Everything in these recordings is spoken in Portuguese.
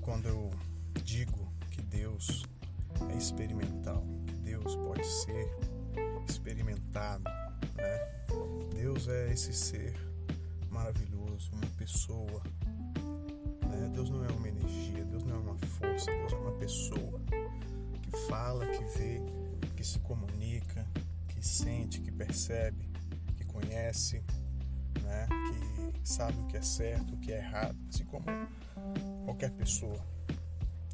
quando eu digo que Deus é experimental, Deus pode ser experimentado, né? Deus é esse ser maravilhoso, uma pessoa. Né? Deus não é uma energia, Deus não é uma força, Deus é uma pessoa que fala, que vê, que se comunica, que sente, que percebe, que conhece, né? que sabe o que é certo, o que é errado, assim como qualquer pessoa.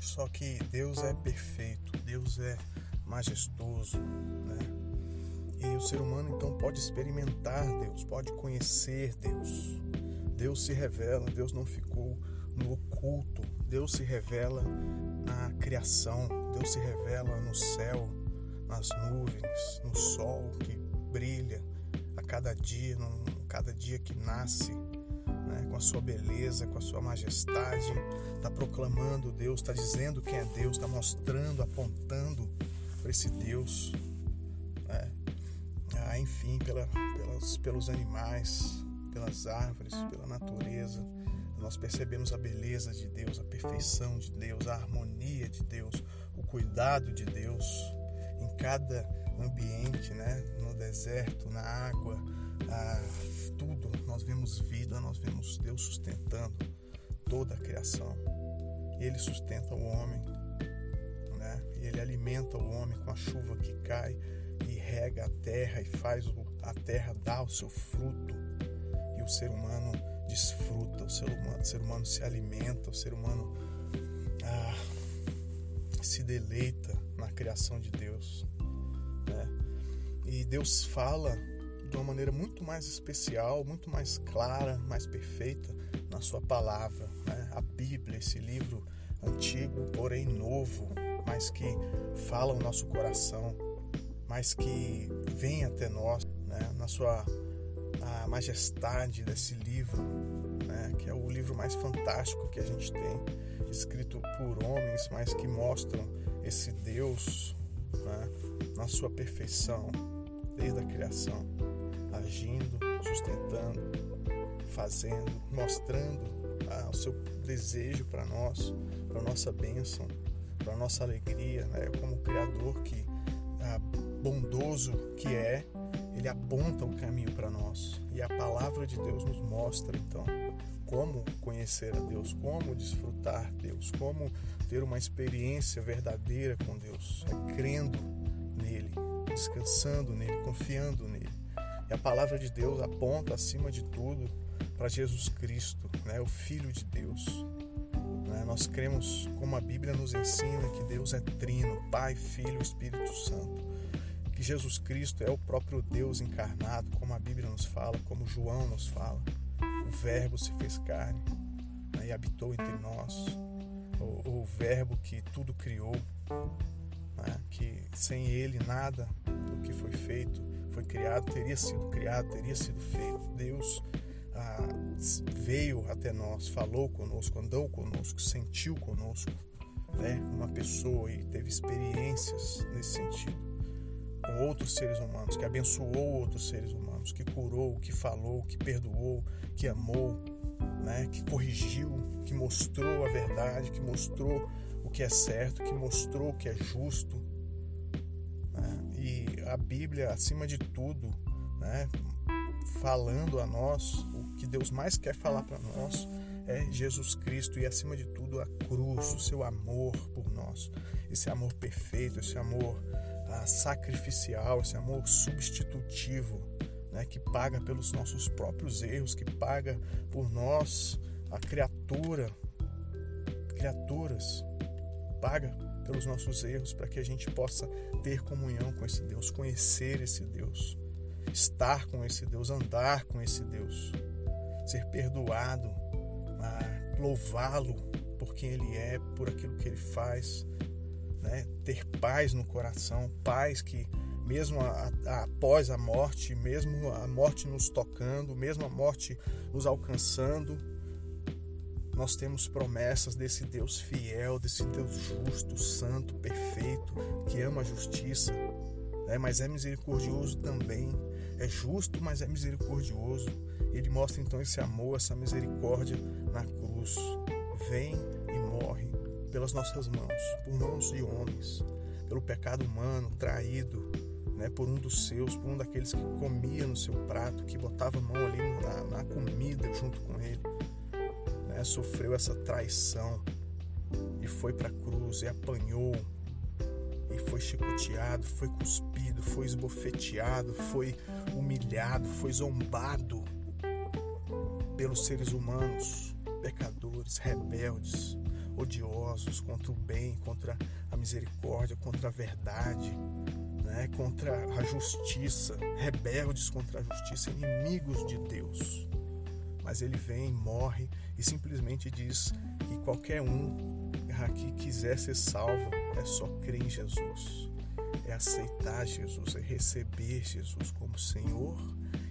Só que Deus é perfeito, Deus é majestoso, né? E o ser humano então pode experimentar Deus, pode conhecer Deus. Deus se revela, Deus não ficou no oculto, Deus se revela na criação, Deus se revela no céu, nas nuvens, no sol que brilha a cada dia, no, cada dia que nasce, né, com a sua beleza, com a sua majestade, está proclamando Deus, está dizendo quem é Deus, está mostrando, apontando para esse Deus. Né? Ah, enfim, pela, pelas, pelos animais, pelas árvores, pela natureza. Nós percebemos a beleza de Deus, a perfeição de Deus, a harmonia de Deus, o cuidado de Deus em cada ambiente, né? no deserto, na água, ah, tudo. Nós vemos vida, nós vemos Deus sustentando toda a criação. Ele sustenta o homem, né? Ele alimenta o homem com a chuva que cai e rega a terra e faz a terra dar o seu fruto. E o ser humano desfruta, o ser humano, o ser humano se alimenta, o ser humano ah, se deleita na criação de Deus. Né? E Deus fala de uma maneira muito mais especial, muito mais clara, mais perfeita na sua palavra. Né? A Bíblia, esse livro antigo, porém novo, mas que fala o nosso coração, mas que vem até nós, né? na sua majestade desse livro, né? que é o livro mais fantástico que a gente tem, escrito por homens, mas que mostram esse Deus né? na sua perfeição desde a criação agindo, sustentando, fazendo, mostrando ah, o seu desejo para nós, para nossa bênção, para nossa alegria, né? como Criador que ah, bondoso que é, ele aponta o caminho para nós e a palavra de Deus nos mostra então como conhecer a Deus, como desfrutar Deus, como ter uma experiência verdadeira com Deus, é crendo nele, descansando nele, confiando nele. A palavra de Deus aponta, acima de tudo, para Jesus Cristo, né, o Filho de Deus. Né? Nós cremos, como a Bíblia nos ensina, que Deus é trino, Pai, Filho e Espírito Santo. Que Jesus Cristo é o próprio Deus encarnado, como a Bíblia nos fala, como João nos fala. O Verbo se fez carne né, e habitou entre nós. O, o Verbo que tudo criou, né, que sem ele nada do que foi feito foi criado, teria sido criado, teria sido feito. Deus ah, veio até nós, falou conosco, andou conosco, sentiu conosco, né? Uma pessoa e teve experiências nesse sentido com outros seres humanos, que abençoou outros seres humanos, que curou, que falou, que perdoou, que amou, né? Que corrigiu, que mostrou a verdade, que mostrou o que é certo, que mostrou o que é justo, a Bíblia, acima de tudo, né, falando a nós, o que Deus mais quer falar para nós é Jesus Cristo e, acima de tudo, a cruz, o seu amor por nós. Esse amor perfeito, esse amor ah, sacrificial, esse amor substitutivo, né, que paga pelos nossos próprios erros, que paga por nós, a criatura, criaturas, paga pelos nossos erros, para que a gente possa ter comunhão com esse Deus, conhecer esse Deus, estar com esse Deus, andar com esse Deus, ser perdoado, ah, louvá-lo por quem Ele é, por aquilo que Ele faz, né? ter paz no coração, paz que mesmo a, a, após a morte, mesmo a morte nos tocando, mesmo a morte nos alcançando, nós temos promessas desse Deus fiel, desse Deus justo, santo, perfeito, que ama a justiça, né? mas é misericordioso também. É justo, mas é misericordioso. Ele mostra então esse amor, essa misericórdia na cruz. Vem e morre pelas nossas mãos, por mãos de homens, pelo pecado humano traído né, por um dos seus, por um daqueles que comia no seu prato, que botava a mão ali na, na comida junto com ele, sofreu essa traição e foi para a cruz e apanhou e foi chicoteado, foi cuspido, foi esbofeteado, foi humilhado, foi zombado pelos seres humanos, pecadores, rebeldes, odiosos contra o bem, contra a misericórdia, contra a verdade, né? contra a justiça, rebeldes contra a justiça, inimigos de Deus. Mas ele vem, morre e simplesmente diz que qualquer um que quiser ser salvo é só crer em Jesus, é aceitar Jesus, é receber Jesus como Senhor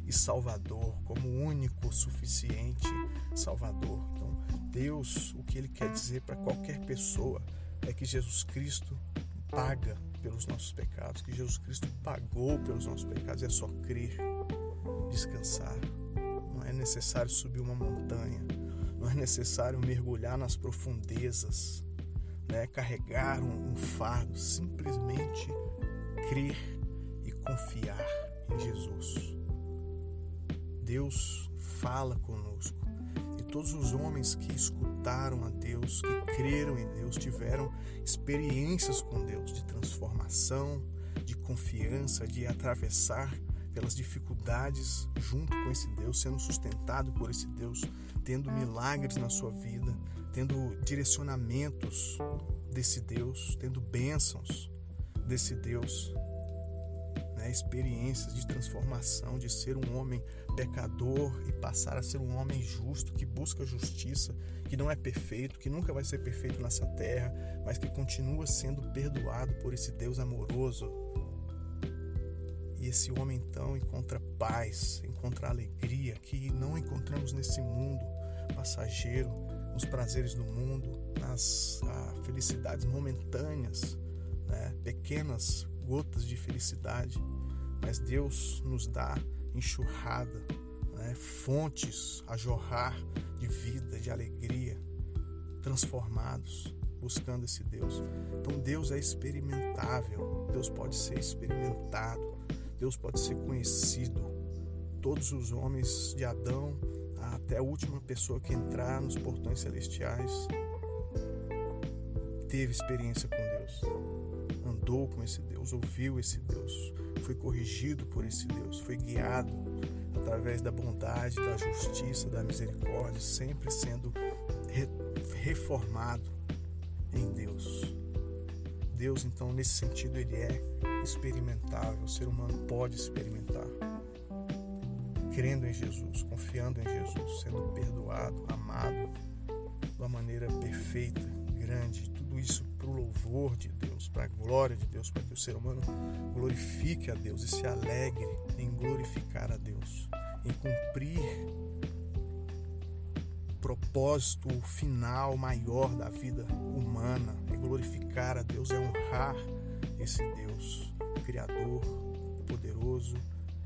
e Salvador, como único, suficiente Salvador. Então, Deus, o que Ele quer dizer para qualquer pessoa é que Jesus Cristo paga pelos nossos pecados, que Jesus Cristo pagou pelos nossos pecados. É só crer, descansar. Não é necessário subir uma montanha, não é necessário mergulhar nas profundezas, né? carregar um, um fardo. Simplesmente crer e confiar em Jesus. Deus fala conosco todos os homens que escutaram a Deus, que creram em Deus, tiveram experiências com Deus de transformação, de confiança, de atravessar pelas dificuldades junto com esse Deus, sendo sustentado por esse Deus, tendo milagres na sua vida, tendo direcionamentos desse Deus, tendo bênçãos desse Deus né, experiências de transformação, de ser um homem pecador e passar a ser um homem justo, que busca justiça, que não é perfeito, que nunca vai ser perfeito nessa terra, mas que continua sendo perdoado por esse Deus amoroso. E esse homem então encontra paz, encontra alegria que não encontramos nesse mundo passageiro, nos prazeres do mundo, nas ah, felicidades momentâneas, né? pequenas gotas de felicidade, mas Deus nos dá enxurrada, né? fontes a jorrar de vida, de alegria, transformados, buscando esse Deus. Então Deus é experimentável, Deus pode ser experimentado, Deus pode ser conhecido. Todos os homens de Adão, até a última pessoa que entrar nos portões celestiais, teve experiência com Deus andou com esse Deus, ouviu esse Deus, foi corrigido por esse Deus, foi guiado através da bondade, da justiça, da misericórdia, sempre sendo re reformado em Deus. Deus, então, nesse sentido, ele é experimentável, o ser humano pode experimentar. Crendo em Jesus, confiando em Jesus, sendo perdoado, amado de uma maneira perfeita, grande, tudo isso para o louvor de Deus, para a glória de Deus, para que o ser humano glorifique a Deus e se alegre em glorificar a Deus, em cumprir propósito final maior da vida humana, é glorificar a Deus, é honrar esse Deus, Criador, poderoso,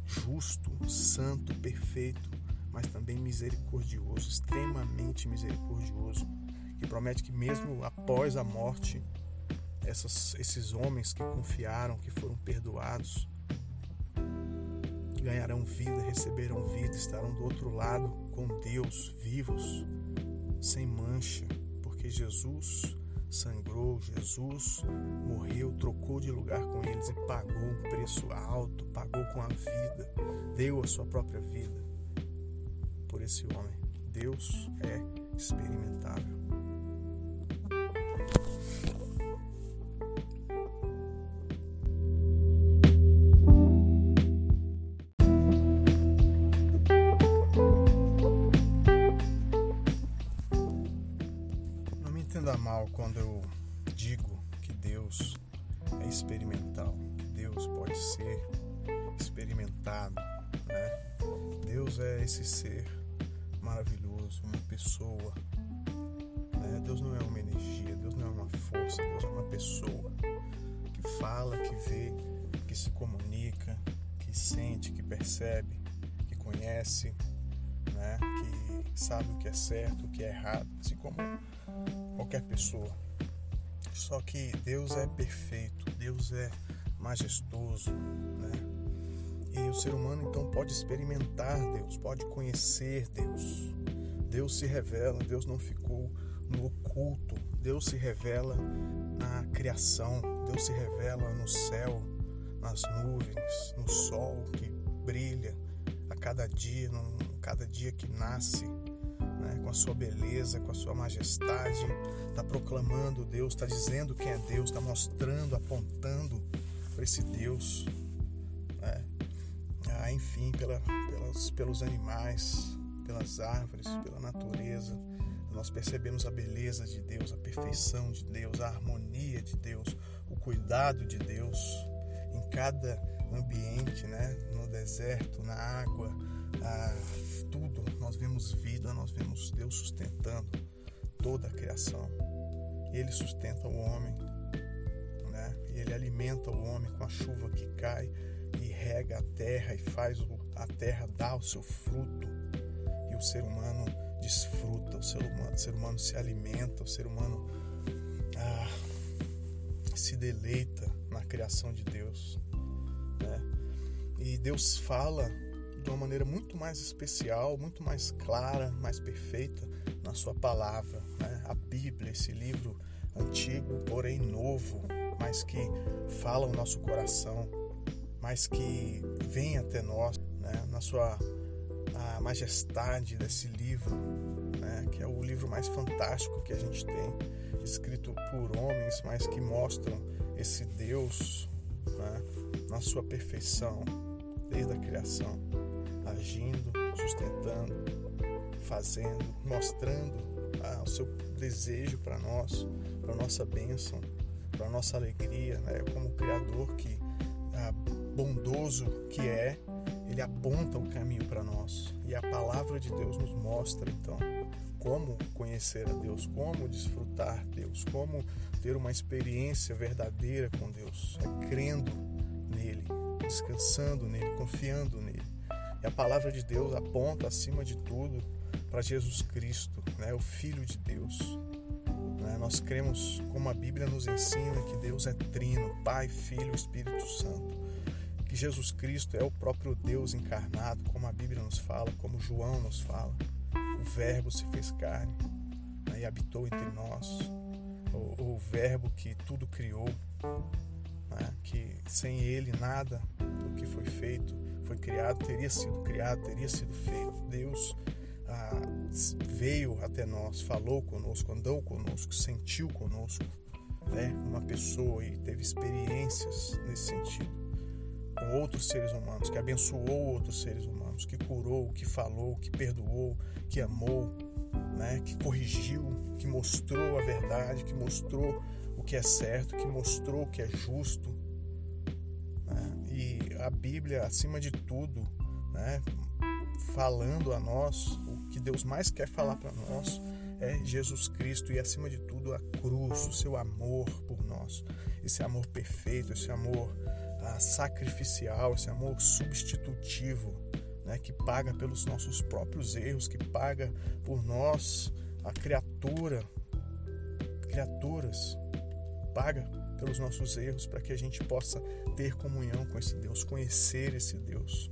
justo, santo, perfeito, mas também misericordioso, extremamente misericordioso que promete que mesmo após a morte, essas, esses homens que confiaram, que foram perdoados, ganharão vida, receberão vida, estarão do outro lado com Deus, vivos, sem mancha, porque Jesus sangrou, Jesus morreu, trocou de lugar com eles e pagou um preço alto, pagou com a vida, deu a sua própria vida por esse homem. Deus é experimentável. Quando eu digo que Deus é experimental, que Deus pode ser experimentado, né? Deus é esse ser maravilhoso, uma pessoa. Né? Deus não é uma energia, Deus não é uma força, Deus é uma pessoa que fala, que vê, que se comunica, que sente, que percebe, que conhece, né? Que sabe o que é certo, o que é errado, assim como qualquer pessoa. Só que Deus é perfeito, Deus é majestoso, né? E o ser humano então pode experimentar Deus, pode conhecer Deus. Deus se revela, Deus não ficou no oculto, Deus se revela na criação, Deus se revela no céu, nas nuvens, no sol que brilha a cada dia, cada dia que nasce, né, com a sua beleza, com a sua majestade, está proclamando Deus, está dizendo quem é Deus, está mostrando, apontando para esse Deus. Né? Ah, enfim, pela, pelas, pelos animais, pelas árvores, pela natureza. Nós percebemos a beleza de Deus, a perfeição de Deus, a harmonia de Deus, o cuidado de Deus em cada ambiente, né? no deserto, na água, ah, tudo. Nós vemos vida, nós vemos Deus sustentando toda a criação. Ele sustenta o homem, né? Ele alimenta o homem com a chuva que cai e rega a terra e faz a terra dar o seu fruto. E o ser humano desfruta, o ser humano, o ser humano se alimenta, o ser humano ah, se deleita na criação de Deus. Né? E Deus fala de uma maneira muito mais especial, muito mais clara, mais perfeita na sua palavra. Né? A Bíblia, esse livro antigo, porém novo, mas que fala o nosso coração, mas que vem até nós, né? na sua majestade desse livro, né? que é o livro mais fantástico que a gente tem, escrito por homens, mas que mostram esse Deus né? na sua perfeição desde a criação agindo, sustentando, fazendo, mostrando ah, o seu desejo para nós, para nossa bênção, para nossa alegria, né? como Criador que ah, bondoso que é, ele aponta o caminho para nós e a palavra de Deus nos mostra então como conhecer a Deus, como desfrutar Deus, como ter uma experiência verdadeira com Deus, é crendo nele, descansando nele, confiando nele. E a palavra de Deus aponta, acima de tudo, para Jesus Cristo, né, o Filho de Deus. Né? Nós cremos, como a Bíblia nos ensina, que Deus é trino, Pai, Filho e Espírito Santo. Que Jesus Cristo é o próprio Deus encarnado, como a Bíblia nos fala, como João nos fala. O Verbo se fez carne né, e habitou entre nós. O, o Verbo que tudo criou, né, que sem Ele nada do que foi feito foi criado, teria sido criado, teria sido feito. Deus ah, veio até nós, falou conosco, andou conosco, sentiu conosco, né? Uma pessoa e teve experiências nesse sentido com outros seres humanos, que abençoou outros seres humanos, que curou, que falou, que perdoou, que amou, né? Que corrigiu, que mostrou a verdade, que mostrou o que é certo, que mostrou o que é justo, a Bíblia, acima de tudo, né, falando a nós, o que Deus mais quer falar para nós é Jesus Cristo e, acima de tudo, a cruz, o seu amor por nós. Esse amor perfeito, esse amor ah, sacrificial, esse amor substitutivo, né, que paga pelos nossos próprios erros, que paga por nós, a criatura, criaturas, paga pelos nossos erros, para que a gente possa ter comunhão com esse Deus, conhecer esse Deus,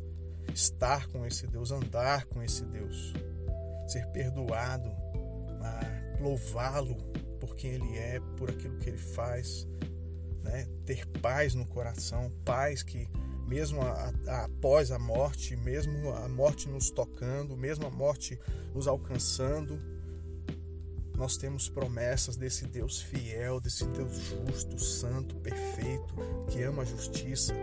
estar com esse Deus, andar com esse Deus, ser perdoado, ah, louvá-lo por quem Ele é, por aquilo que Ele faz, né? ter paz no coração, paz que mesmo a, a, após a morte, mesmo a morte nos tocando, mesmo a morte nos alcançando, nós temos promessas desse Deus fiel, desse Deus justo, santo, perfeito, que ama a justiça,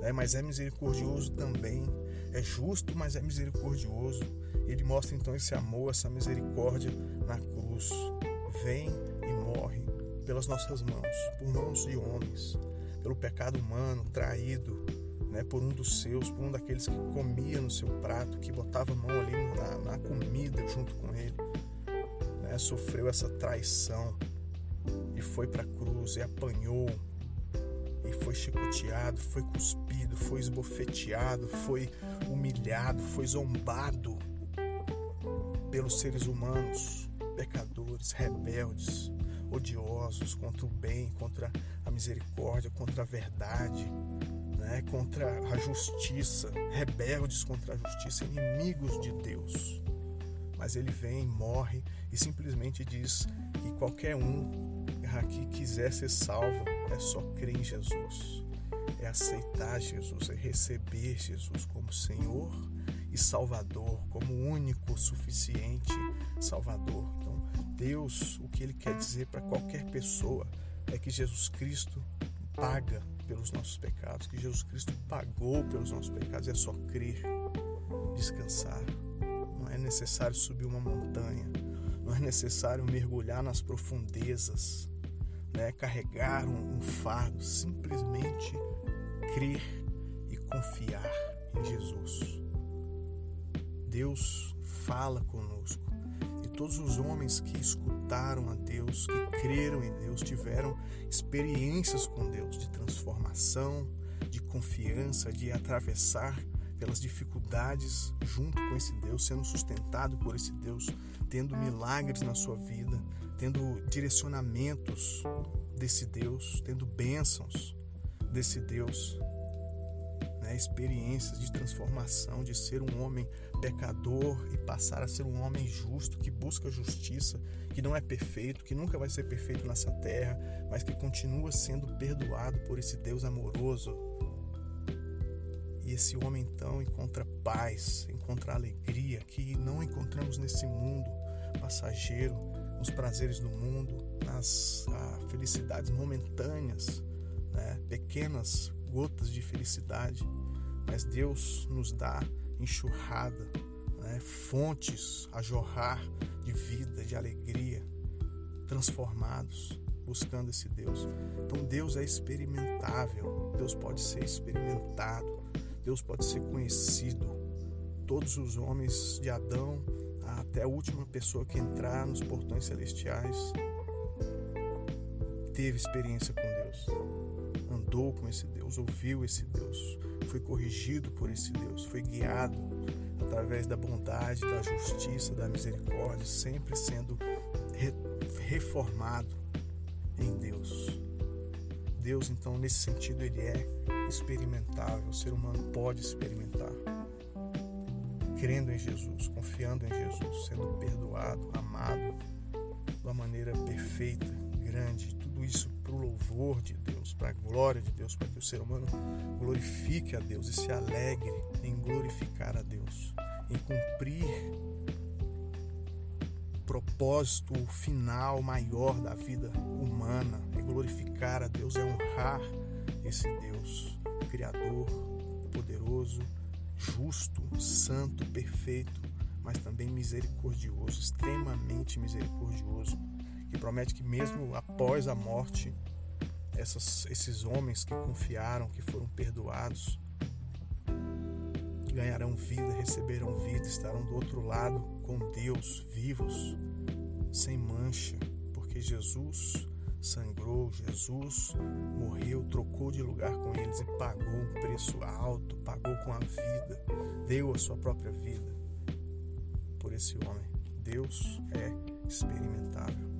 né? mas é misericordioso também. É justo, mas é misericordioso. Ele mostra então esse amor, essa misericórdia na cruz. Vem e morre pelas nossas mãos, por mãos de homens, pelo pecado humano traído, né, por um dos seus, por um daqueles que comia no seu prato, que botava a mão ali na, na comida junto com ele sofreu essa traição e foi para a cruz e apanhou e foi chicoteado, foi cuspido, foi esbofeteado, foi humilhado, foi zombado pelos seres humanos, pecadores, rebeldes, odiosos contra o bem, contra a misericórdia, contra a verdade, né? contra a justiça, rebeldes contra a justiça, inimigos de Deus. Mas ele vem, morre e simplesmente diz que qualquer um que quiser ser salvo é só crer em Jesus, é aceitar Jesus, é receber Jesus como Senhor e Salvador, como único, suficiente Salvador. Então, Deus, o que Ele quer dizer para qualquer pessoa é que Jesus Cristo paga pelos nossos pecados, que Jesus Cristo pagou pelos nossos pecados. É só crer, descansar. Não é necessário subir uma montanha, não é necessário mergulhar nas profundezas, né? carregar um, um fardo, simplesmente crer e confiar em Jesus. Deus fala conosco e todos os homens que escutaram a Deus, que creram em Deus, tiveram experiências com Deus de transformação, de confiança, de atravessar pelas dificuldades junto com esse Deus, sendo sustentado por esse Deus, tendo milagres na sua vida, tendo direcionamentos desse Deus, tendo bênçãos desse Deus, né? experiências de transformação, de ser um homem pecador e passar a ser um homem justo, que busca justiça, que não é perfeito, que nunca vai ser perfeito nessa terra, mas que continua sendo perdoado por esse Deus amoroso. E esse homem então encontra paz, encontra alegria que não encontramos nesse mundo passageiro, nos prazeres do mundo, nas ah, felicidades momentâneas, né? pequenas gotas de felicidade, mas Deus nos dá enxurrada, né? fontes a jorrar de vida, de alegria, transformados, buscando esse Deus. Então Deus é experimentável, Deus pode ser experimentado, Deus pode ser conhecido. Todos os homens de Adão até a última pessoa que entrar nos portões celestiais teve experiência com Deus, andou com esse Deus, ouviu esse Deus, foi corrigido por esse Deus, foi guiado através da bondade, da justiça, da misericórdia, sempre sendo re reformado em Deus. Deus, então, nesse sentido, ele é experimentável, o ser humano pode experimentar. Crendo em Jesus, confiando em Jesus, sendo perdoado, amado de uma maneira perfeita, grande, tudo isso para o louvor de Deus, para a glória de Deus, para que o ser humano glorifique a Deus e se alegre em glorificar a Deus, em cumprir propósito final maior da vida humana, é glorificar a Deus, é honrar esse Deus, Criador, poderoso, justo, santo, perfeito, mas também misericordioso, extremamente misericordioso, que promete que mesmo após a morte, essas, esses homens que confiaram, que foram perdoados, ganharão vida, receberão vida, estarão do outro lado com Deus, vivos, sem mancha, porque Jesus sangrou, Jesus morreu, trocou de lugar com eles e pagou um preço alto, pagou com a vida, deu a sua própria vida por esse homem. Deus é experimentável.